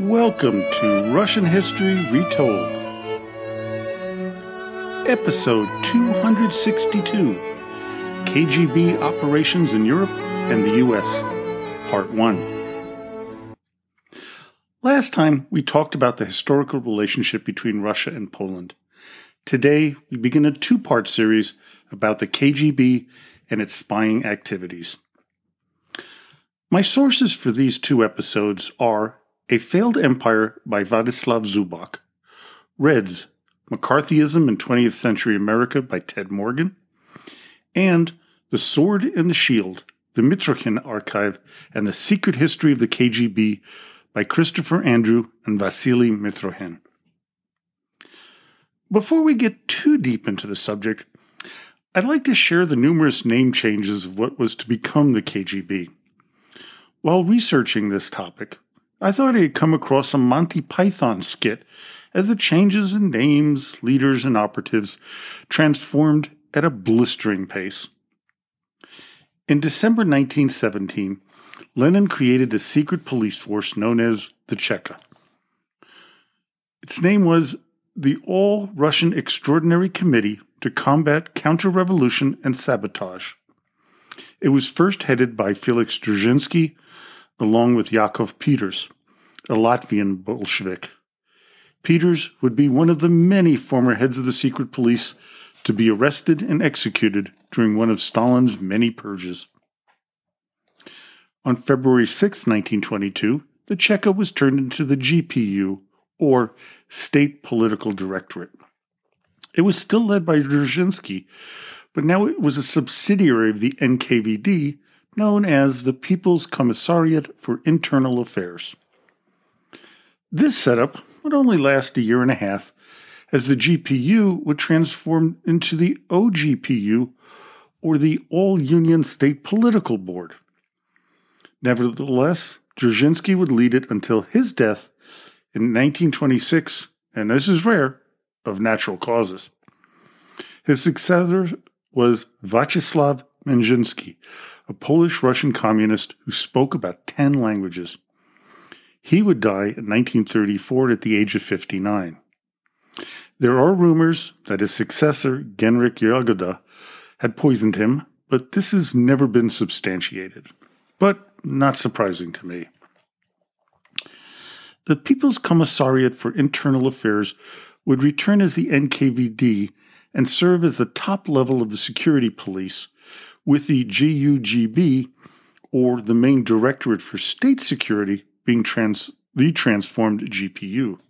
Welcome to Russian History Retold, Episode 262 KGB Operations in Europe and the U.S., Part 1. Last time, we talked about the historical relationship between Russia and Poland. Today, we begin a two part series about the KGB and its spying activities. My sources for these two episodes are A Failed Empire by Vladislav Zubok, Reds McCarthyism in 20th Century America by Ted Morgan, and The Sword and the Shield The Mitrokhin Archive and the Secret History of the KGB by Christopher Andrew and Vasily Mitrokhin. Before we get too deep into the subject, I'd like to share the numerous name changes of what was to become the KGB. While researching this topic, I thought I had come across a Monty Python skit as the changes in names, leaders, and operatives transformed at a blistering pace. In December 1917, Lenin created a secret police force known as the Cheka. Its name was the All Russian Extraordinary Committee to Combat Counter Revolution and Sabotage. It was first headed by Felix Dzerzhinsky along with Yakov Peters, a Latvian Bolshevik. Peters would be one of the many former heads of the secret police to be arrested and executed during one of Stalin's many purges. On February 6, 1922, the Cheka was turned into the GPU, or State Political Directorate. It was still led by Dzerzhinsky, but now it was a subsidiary of the NKVD known as the People's Commissariat for Internal Affairs. This setup would only last a year and a half, as the GPU would transform into the OGPU, or the All Union State Political Board. Nevertheless, Dzerzhinsky would lead it until his death in 1926, and this is rare, of natural causes. His successor was Vyacheslav Menzhinsky, a Polish Russian communist who spoke about 10 languages. He would die in 1934 at the age of 59. There are rumors that his successor, Genrikh Yagoda, had poisoned him, but this has never been substantiated. But not surprising to me. The People's Commissariat for Internal Affairs would return as the NKVD and serve as the top level of the security police with the GUGB, or the main Directorate for State Security, being trans- the transformed GPU.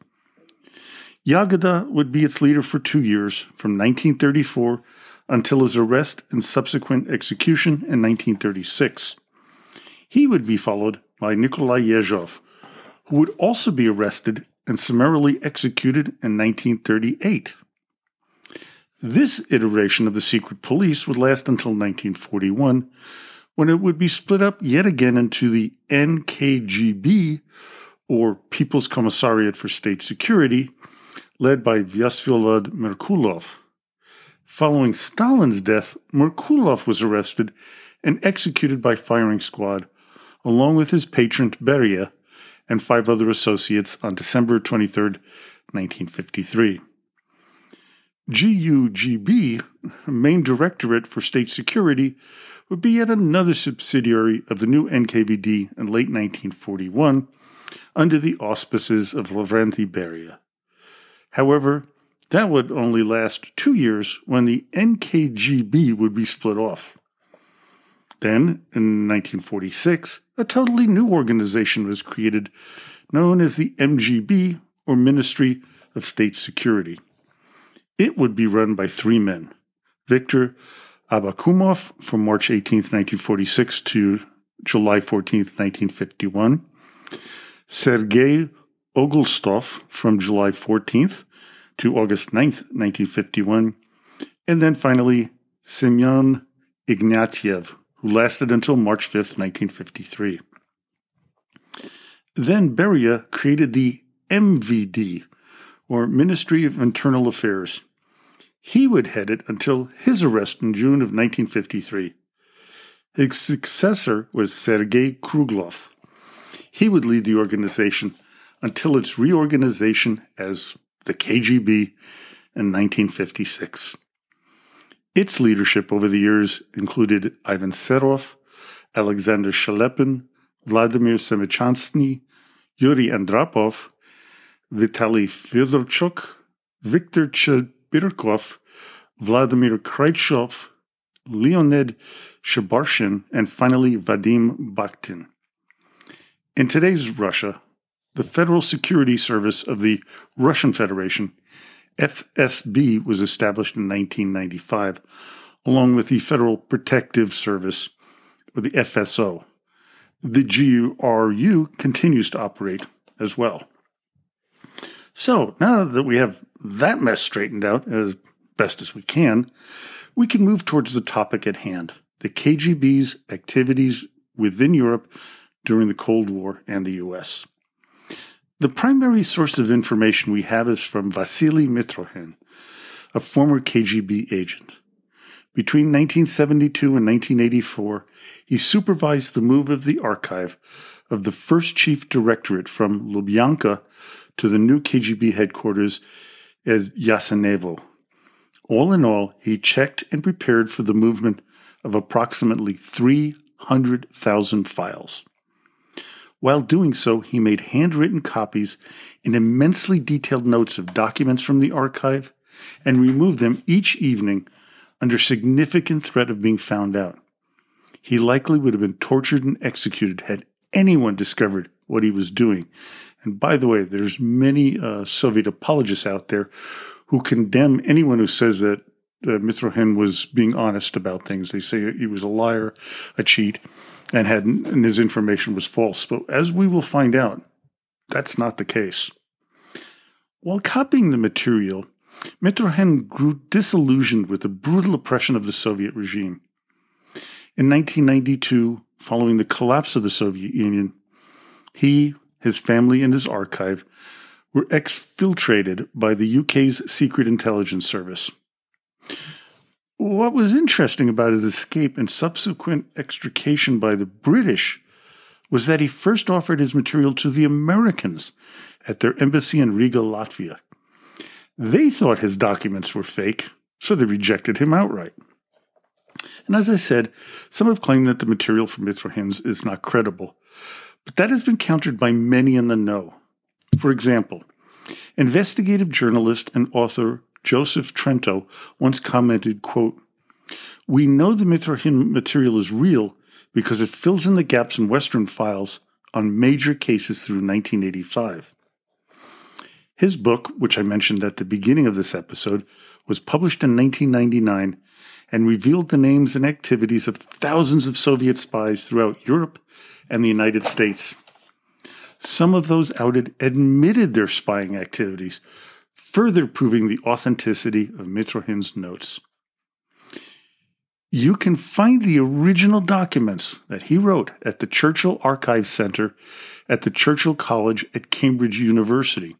Yagoda would be its leader for two years, from 1934 until his arrest and subsequent execution in 1936. He would be followed by Nikolai Yezhov, who would also be arrested and summarily executed in 1938. This iteration of the secret police would last until 1941, when it would be split up yet again into the NKGB, or People's Commissariat for State Security, led by Vyacheslav Merkulov. Following Stalin's death, Merkulov was arrested and executed by firing squad, along with his patron Beria and five other associates on December 23, 1953. GUGB, Main Directorate for State Security, would be yet another subsidiary of the new NKVD in late 1941 under the auspices of Lavrenti Beria. However, that would only last two years when the NKGB would be split off. Then, in 1946, a totally new organization was created known as the MGB, or Ministry of State Security. It would be run by three men. Viktor Abakumov from March 18, 1946 to July 14, 1951, Sergei Ogoltsov from July 14th to August 9th, 1951, and then finally Semyon Ignatiev, who lasted until March 5th, 1953. Then Beria created the MVD, or Ministry of Internal Affairs, he would head it until his arrest in June of 1953. His successor was Sergei Kruglov. He would lead the organization until its reorganization as the KGB in 1956. Its leadership over the years included Ivan Serov, Alexander Shelepin, Vladimir Semichastny, Yuri Andropov, Vitaly Fyodorchuk, Viktor Chebrikov, Vladimir Kryuchkov, Leonid Shebarshin, and finally Vadim Bakatin. In today's Russia, the Federal Security Service of the Russian Federation, FSB, was established in 1995, along with the Federal Protective Service, or the FSO. The GRU continues to operate as well. So now that we have that mess straightened out as best as we can, we can move towards the topic at hand the KGB's activities within Europe during the Cold War and the US. The primary source of information we have is from Vasily Mitrokhin, a former KGB agent. Between 1972 and 1984, he supervised the move of the archive of the first chief directorate from Lubyanka to the new KGB headquarters as Yasenevo. All in all, he checked and prepared for the movement of approximately 300,000 files. While doing so, he made handwritten copies and immensely detailed notes of documents from the archive and removed them each evening under significant threat of being found out. He likely would have been tortured and executed had anyone discovered what he was doing. And by the way, there's many uh, Soviet apologists out there who condemn anyone who says that uh, Mitrokhin was being honest about things. They say he was a liar, a cheat, and had and his information was false. But as we will find out, that's not the case. While copying the material, Mitrokhin grew disillusioned with the brutal oppression of the Soviet regime. In 1992, following the collapse of the Soviet Union, he, his family, and his archive were exfiltrated by the UK's Secret Intelligence Service. What was interesting about his escape and subsequent extrication by the British was that he first offered his material to the Americans at their embassy in Riga, Latvia. They thought his documents were fake, so they rejected him outright. And as I said, some have claimed that the material from Mitrokhin's is not credible, but that has been countered by many in the know. For example, investigative journalist and author Joseph Trento once commented, quote, We know the Mitrokhin material is real because it fills in the gaps in Western files on major cases through 1985. His book, which I mentioned at the beginning of this episode, was published in 1999 and revealed the names and activities of thousands of Soviet spies throughout Europe and the United States. Some of those outed admitted their spying activities, further proving the authenticity of Mitrokhin's notes. You can find the original documents that he wrote at the Churchill Archive Center at the Churchill College at Cambridge University.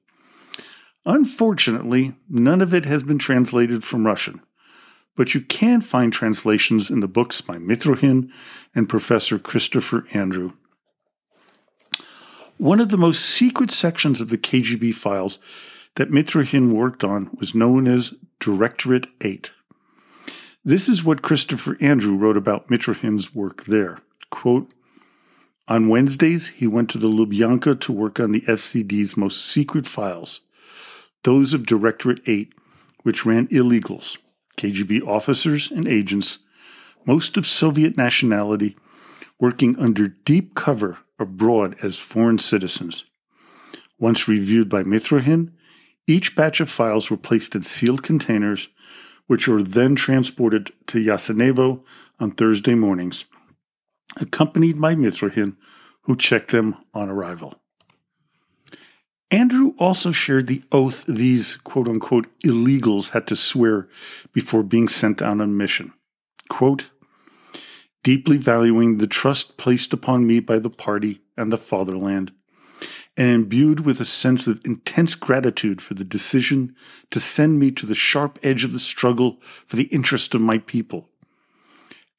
Unfortunately, none of it has been translated from Russian, but you can find translations in the books by Mitrokhin and Professor Christopher Andrew. One of the most secret sections of the KGB files that Mitrokhin worked on was known as Directorate 8. This is what Christopher Andrew wrote about Mitrokhin's work there. Quote, on Wednesdays, he went to the Lubyanka to work on the FCD's most secret files, those of Directorate 8, which ran illegals, KGB officers and agents, most of Soviet nationality, working under deep cover abroad as foreign citizens. Once reviewed by Mitrokhin, each batch of files were placed in sealed containers, which were then transported to Yasenevo on Thursday mornings, accompanied by Mitrokhin, who checked them on arrival. Andrew also shared the oath these quote unquote illegals had to swear before being sent on a mission. Quote, deeply valuing the trust placed upon me by the party and the fatherland, and imbued with a sense of intense gratitude for the decision to send me to the sharp edge of the struggle for the interest of my people.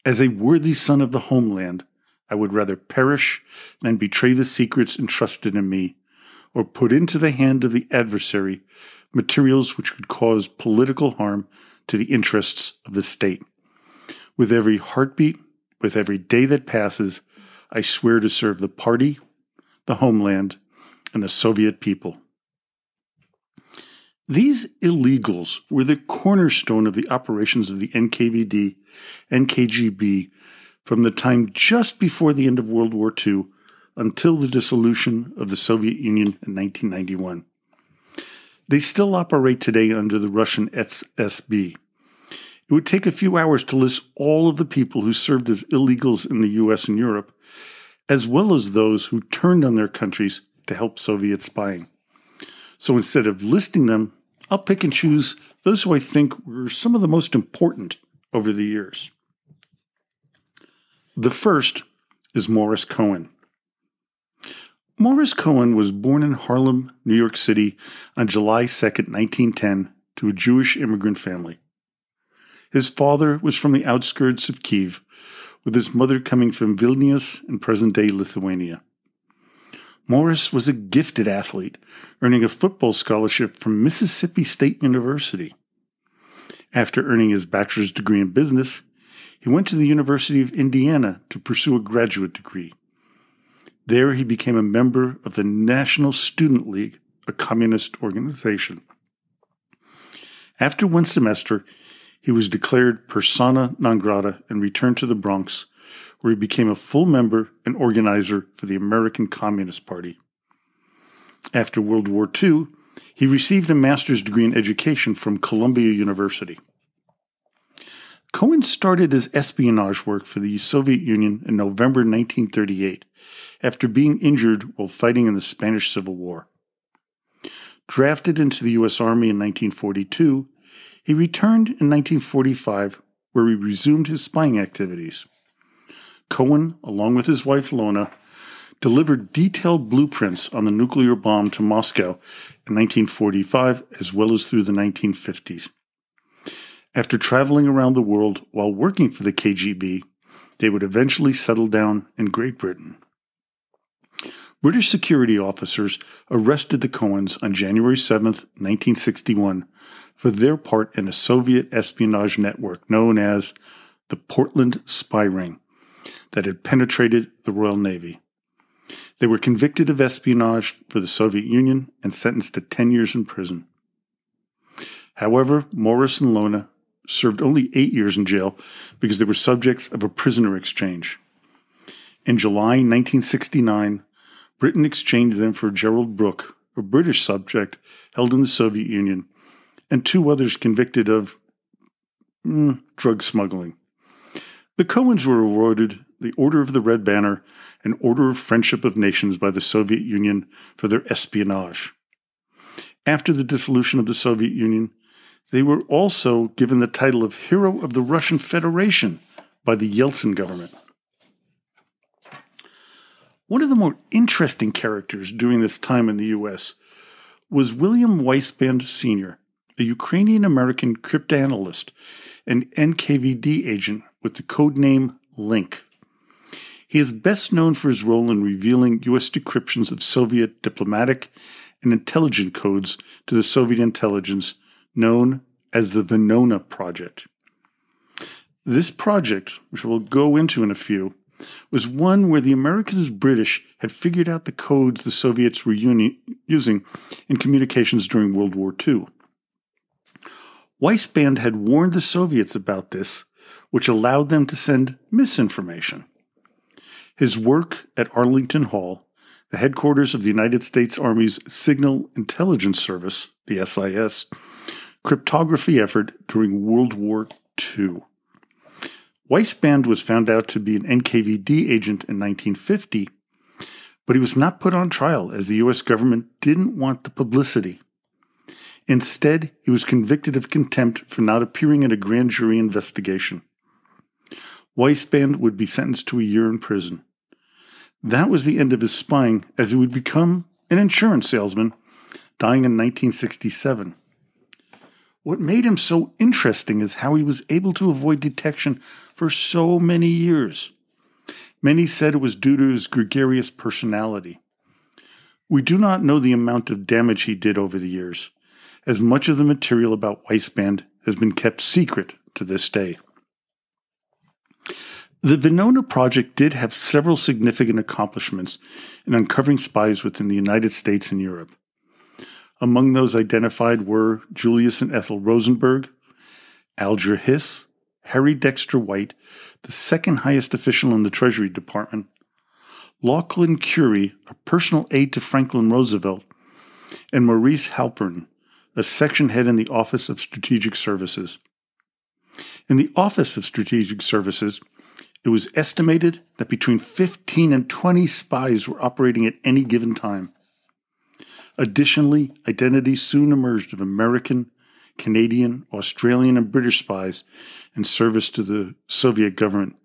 As a worthy son of the homeland, I would rather perish than betray the secrets entrusted in me, or put into the hand of the adversary materials which could cause political harm to the interests of the state. With every heartbeat, with every day that passes, I swear to serve the party, the homeland, and the Soviet people. These illegals were the cornerstone of the operations of the NKVD and KGB from the time just before the end of World War II until the dissolution of the Soviet Union in 1991. They still operate today under the Russian FSB. It would take a few hours to list all of the people who served as illegals in the US and Europe, as well as those who turned on their countries to help Soviet spying. So instead of listing them, I'll pick and choose those who I think were some of the most important over the years. The first is Morris Cohen. Morris Cohen was born in Harlem, New York City on July 2, 1910, to a Jewish immigrant family. His father was from the outskirts of Kiev, with his mother coming from Vilnius in present day Lithuania. Morris was a gifted athlete, earning a football scholarship from Mississippi State University. After earning his bachelor's degree in business, he went to the University of Indiana to pursue a graduate degree. There, he became a member of the National Student League, a communist organization. After one semester, he was declared persona non grata and returned to the Bronx, where he became a full member and organizer for the American Communist Party. After World War II, he received a master's degree in education from Columbia University. Cohen started his espionage work for the Soviet Union in November 1938 after being injured while fighting in the Spanish Civil War. Drafted into the U.S. Army in 1942, he returned in 1945, where he resumed his spying activities. Cohen, along with his wife Lona, delivered detailed blueprints on the nuclear bomb to Moscow in 1945 as well as through the 1950s. After traveling around the world while working for the KGB, they would eventually settle down in Great Britain. British security officers arrested the Cohens on January 7, 1961, for their part in a Soviet espionage network known as the Portland Spy Ring that had penetrated the Royal Navy. They were convicted of espionage for the Soviet Union and sentenced to 10 years in prison. However, Morris and Lona served only eight years in jail because they were subjects of a prisoner exchange. In July 1969, Britain exchanged them for Gerald Brooke, a British subject held in the Soviet Union, and two others convicted of mm, drug smuggling. The Cohens were awarded the Order of the Red Banner and Order of Friendship of Nations by the Soviet Union for their espionage. After the dissolution of the Soviet Union, they were also given the title of Hero of the Russian Federation by the Yeltsin government. One of the more interesting characters during this time in the U.S. was William Weisband Sr., a Ukrainian American cryptanalyst and NKVD agent with the code name Link. He is best known for his role in revealing U.S. decryptions of Soviet diplomatic and intelligence codes to the Soviet intelligence, known as the Venona Project. This project, which we'll go into in a few, was one where the Americans British had figured out the codes the Soviets were uni- using in communications during World War II. Weisband had warned the Soviets about this, which allowed them to send misinformation. His work at Arlington Hall, the headquarters of the United States Army's Signal Intelligence Service, the SIS, cryptography effort during World War II. Weisband was found out to be an NKVD agent in 1950, but he was not put on trial as the U.S. government didn't want the publicity. Instead, he was convicted of contempt for not appearing in a grand jury investigation. Weisband would be sentenced to a year in prison. That was the end of his spying, as he would become an insurance salesman, dying in 1967. What made him so interesting is how he was able to avoid detection for so many years. Many said it was due to his gregarious personality. We do not know the amount of damage he did over the years, as much of the material about Weisband has been kept secret to this day. The Venona project did have several significant accomplishments in uncovering spies within the United States and Europe. Among those identified were Julius and Ethel Rosenberg, Alger Hiss, Harry Dexter White, the second highest official in the Treasury Department, Lauchlin Currie, a personal aide to Franklin Roosevelt, and Maurice Halpern, a section head in the Office of Strategic Services. In the Office of Strategic Services, it was estimated that between 15 and 20 spies were operating at any given time. Additionally, identities soon emerged of American, Canadian, Australian, and British spies in service to the Soviet government,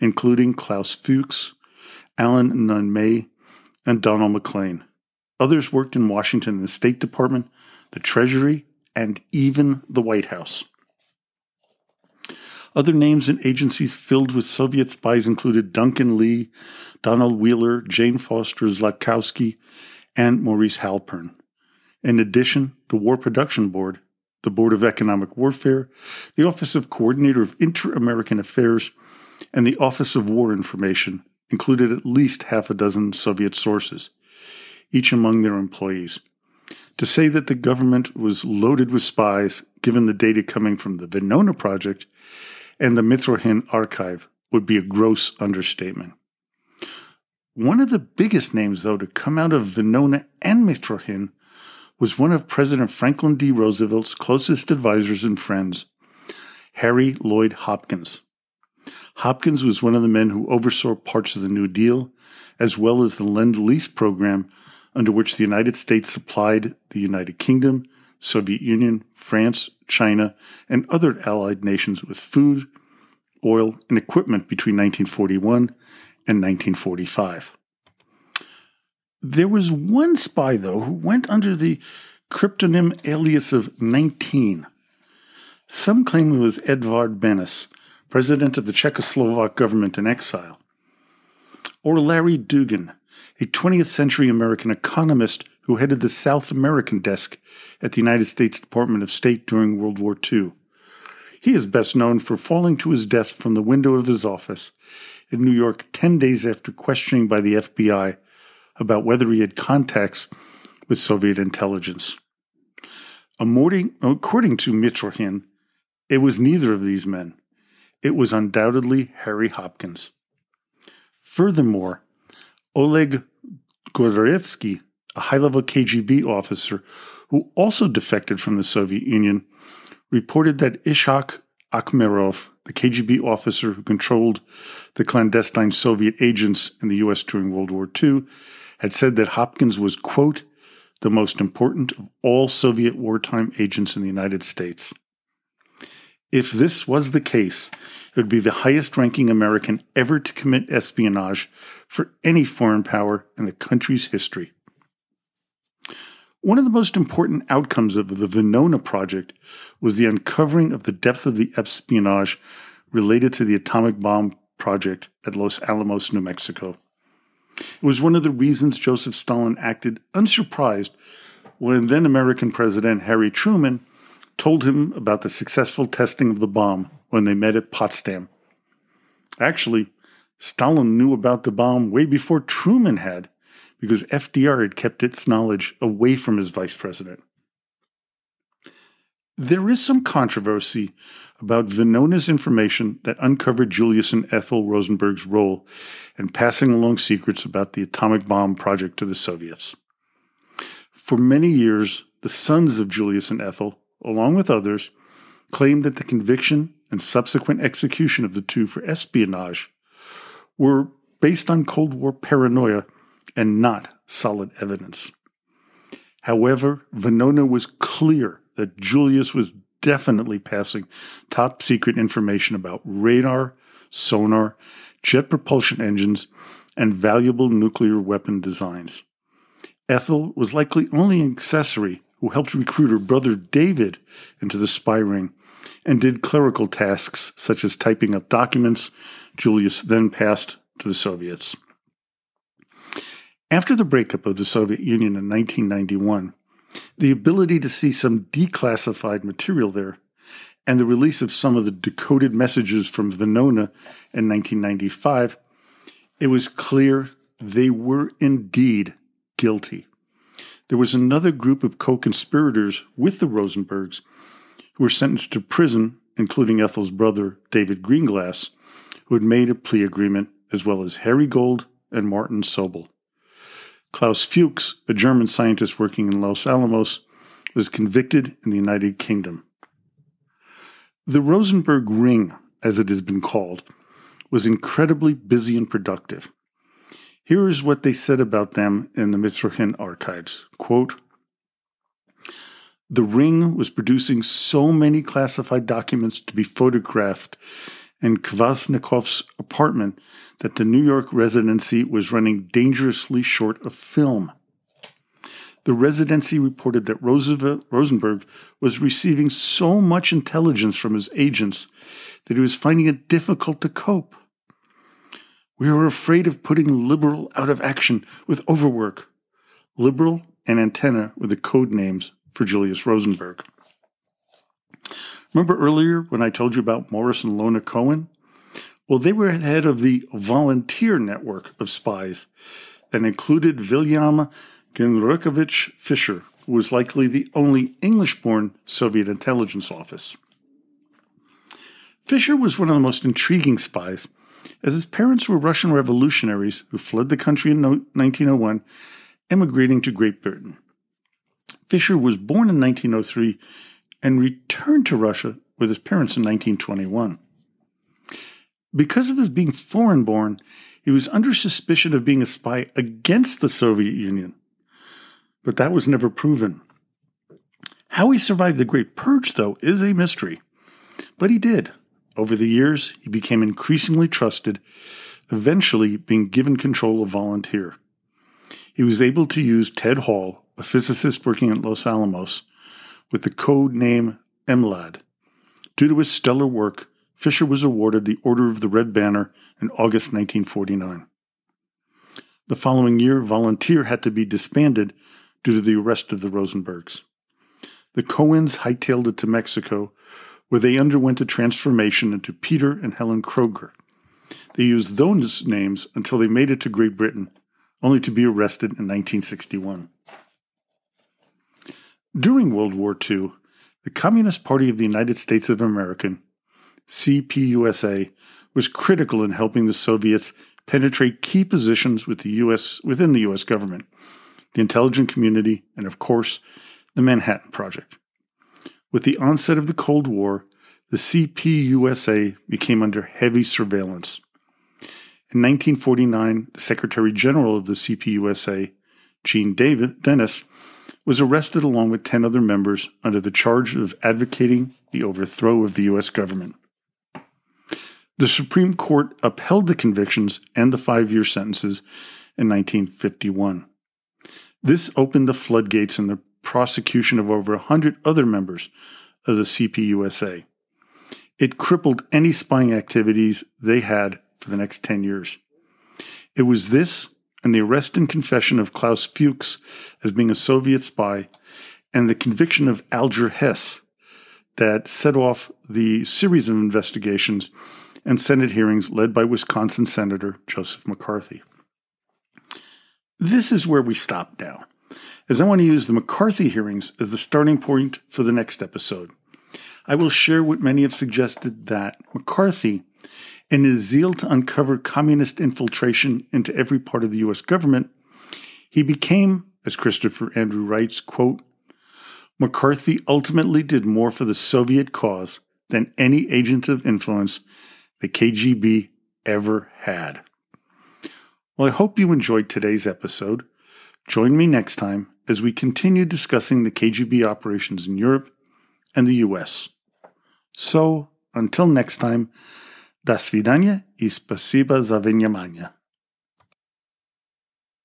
including Klaus Fuchs, Alan Nunn May, and Donald Maclean. Others worked in Washington in the State Department, the Treasury, and even the White House. Other names and agencies filled with Soviet spies included Duncan Lee, Donald Wheeler, Jane Foster Zlatkowski, and Maurice Halpern. In addition, the War Production Board, the Board of Economic Warfare, the Office of Coordinator of Inter American Affairs, and the Office of War Information included at least half a dozen Soviet sources, each among their employees. To say that the government was loaded with spies, given the data coming from the Venona Project and the Mitrokhin archive, would be a gross understatement. One of the biggest names, though, to come out of Venona and Mitrohin was one of President Franklin D. Roosevelt's closest advisors and friends, Harry Lloyd Hopkins. Hopkins was one of the men who oversaw parts of the New Deal, as well as the Lend Lease program, under which the United States supplied the United Kingdom, Soviet Union, France, China, and other allied nations with food, oil, and equipment between 1941 and 1945. There was one spy, though, who went under the cryptonym alias of 19. Some claim it was Edvard Benes, president of the Czechoslovak government in exile, or Larry Duggan, a 20th century American economist who headed the South American desk at the United States Department of State during World War II. He is best known for falling to his death from the window of his office in New York 10 days after questioning by the FBI about whether he had contacts with Soviet intelligence. According to Mitrokhin, it was neither of these men. It was undoubtedly Harry Hopkins. Furthermore, Oleg Gordievsky, a high level KGB officer who also defected from the Soviet Union, reported that Ishak Akhmerov, the KGB officer who controlled the clandestine Soviet agents in the U.S. during World War II, had said that Hopkins was, quote, the most important of all Soviet wartime agents in the United States. If this was the case, it would be the highest ranking American ever to commit espionage for any foreign power in the country's history. One of the most important outcomes of the Venona project was the uncovering of the depth of the espionage related to the atomic bomb project at Los Alamos, New Mexico. It was one of the reasons Joseph Stalin acted unsurprised when then American President Harry Truman told him about the successful testing of the bomb when they met at Potsdam. Actually, Stalin knew about the bomb way before Truman had because FDR had kept its knowledge away from his vice president. There is some controversy about Venona's information that uncovered Julius and Ethel Rosenberg's role in passing along secrets about the atomic bomb project to the Soviets. For many years, the sons of Julius and Ethel, along with others, claimed that the conviction and subsequent execution of the two for espionage were based on Cold War paranoia and not solid evidence. However, Venona was clear that Julius was definitely passing top secret information about radar, sonar, jet propulsion engines, and valuable nuclear weapon designs. Ethel was likely only an accessory who helped recruit her brother David into the spy ring and did clerical tasks such as typing up documents Julius then passed to the Soviets. After the breakup of the Soviet Union in 1991, the ability to see some declassified material there and the release of some of the decoded messages from Venona in 1995, it was clear they were indeed guilty. There was another group of co conspirators with the Rosenbergs who were sentenced to prison, including Ethel's brother, David Greenglass, who had made a plea agreement, as well as Harry Gold and Martin Sobell. Klaus Fuchs, a German scientist working in Los Alamos, was convicted in the United Kingdom. The Rosenberg Ring, as it has been called, was incredibly busy and productive. Here is what they said about them in the Mitrokhin archives. Quote, the ring was producing so many classified documents to be photographed in Kvasnikov's apartment that the New York residency was running dangerously short of film. The residency reported that Rosenberg was receiving so much intelligence from his agents that he was finding it difficult to cope. We are afraid of putting Liberal out of action with overwork. Liberal and Antenna were the code names for Julius Rosenberg. Remember earlier when I told you about Morris and Lona Cohen? Well, they were head of the volunteer network of spies that included William Genrikhovich Fischer, who was likely the only English born Soviet intelligence office. Fischer was one of the most intriguing spies, as his parents were Russian revolutionaries who fled the country in 1901, emigrating to Great Britain. Fischer was born in 1903 and returned to Russia with his parents in 1921. Because of his being foreign born, he was under suspicion of being a spy against the Soviet Union but that was never proven. How he survived the Great Purge, though, is a mystery. But he did. Over the years, he became increasingly trusted, eventually being given control of Volunteer. He was able to use Ted Hall, a physicist working at Los Alamos, with the code name MLAD. Due to his stellar work, Fischer was awarded the Order of the Red Banner in August 1949. The following year, Volunteer had to be disbanded due to the arrest of the Rosenbergs. The Cohens hightailed it to Mexico, where they underwent a transformation into Peter and Helen Kroger. They used those names until they made it to Great Britain, only to be arrested in 1961. During World War II, the Communist Party of the United States of America, CPUSA, was critical in helping the Soviets penetrate key positions with the US, within the US government, the intelligence community, and of course, the Manhattan Project. With the onset of the Cold War, the CPUSA became under heavy surveillance. In 1949, the Secretary General of the CPUSA, Gene Davis, Dennis, was arrested along with 10 other members under the charge of advocating the overthrow of the U.S. government. The Supreme Court upheld the convictions and the five year sentences in 1951. This opened the floodgates in the prosecution of over 100 other members of the CPUSA. It crippled any spying activities they had for the next 10 years. It was this and the arrest and confession of Klaus Fuchs as being a Soviet spy and the conviction of Alger Hiss that set off the series of investigations and Senate hearings led by Wisconsin Senator Joseph McCarthy. This is where we stop now, as I want to use the McCarthy hearings as the starting point for the next episode. I will share what many have suggested that McCarthy, in his zeal to uncover communist infiltration into every part of the U.S. government, he became, as Christopher Andrew writes, quote, McCarthy ultimately did more for the Soviet cause than any agent of influence the KGB ever had. Well, I hope you enjoyed today's episode. Join me next time as we continue discussing the KGB operations in Europe and the US. So, until next time, до свидания и спасибо за внимание.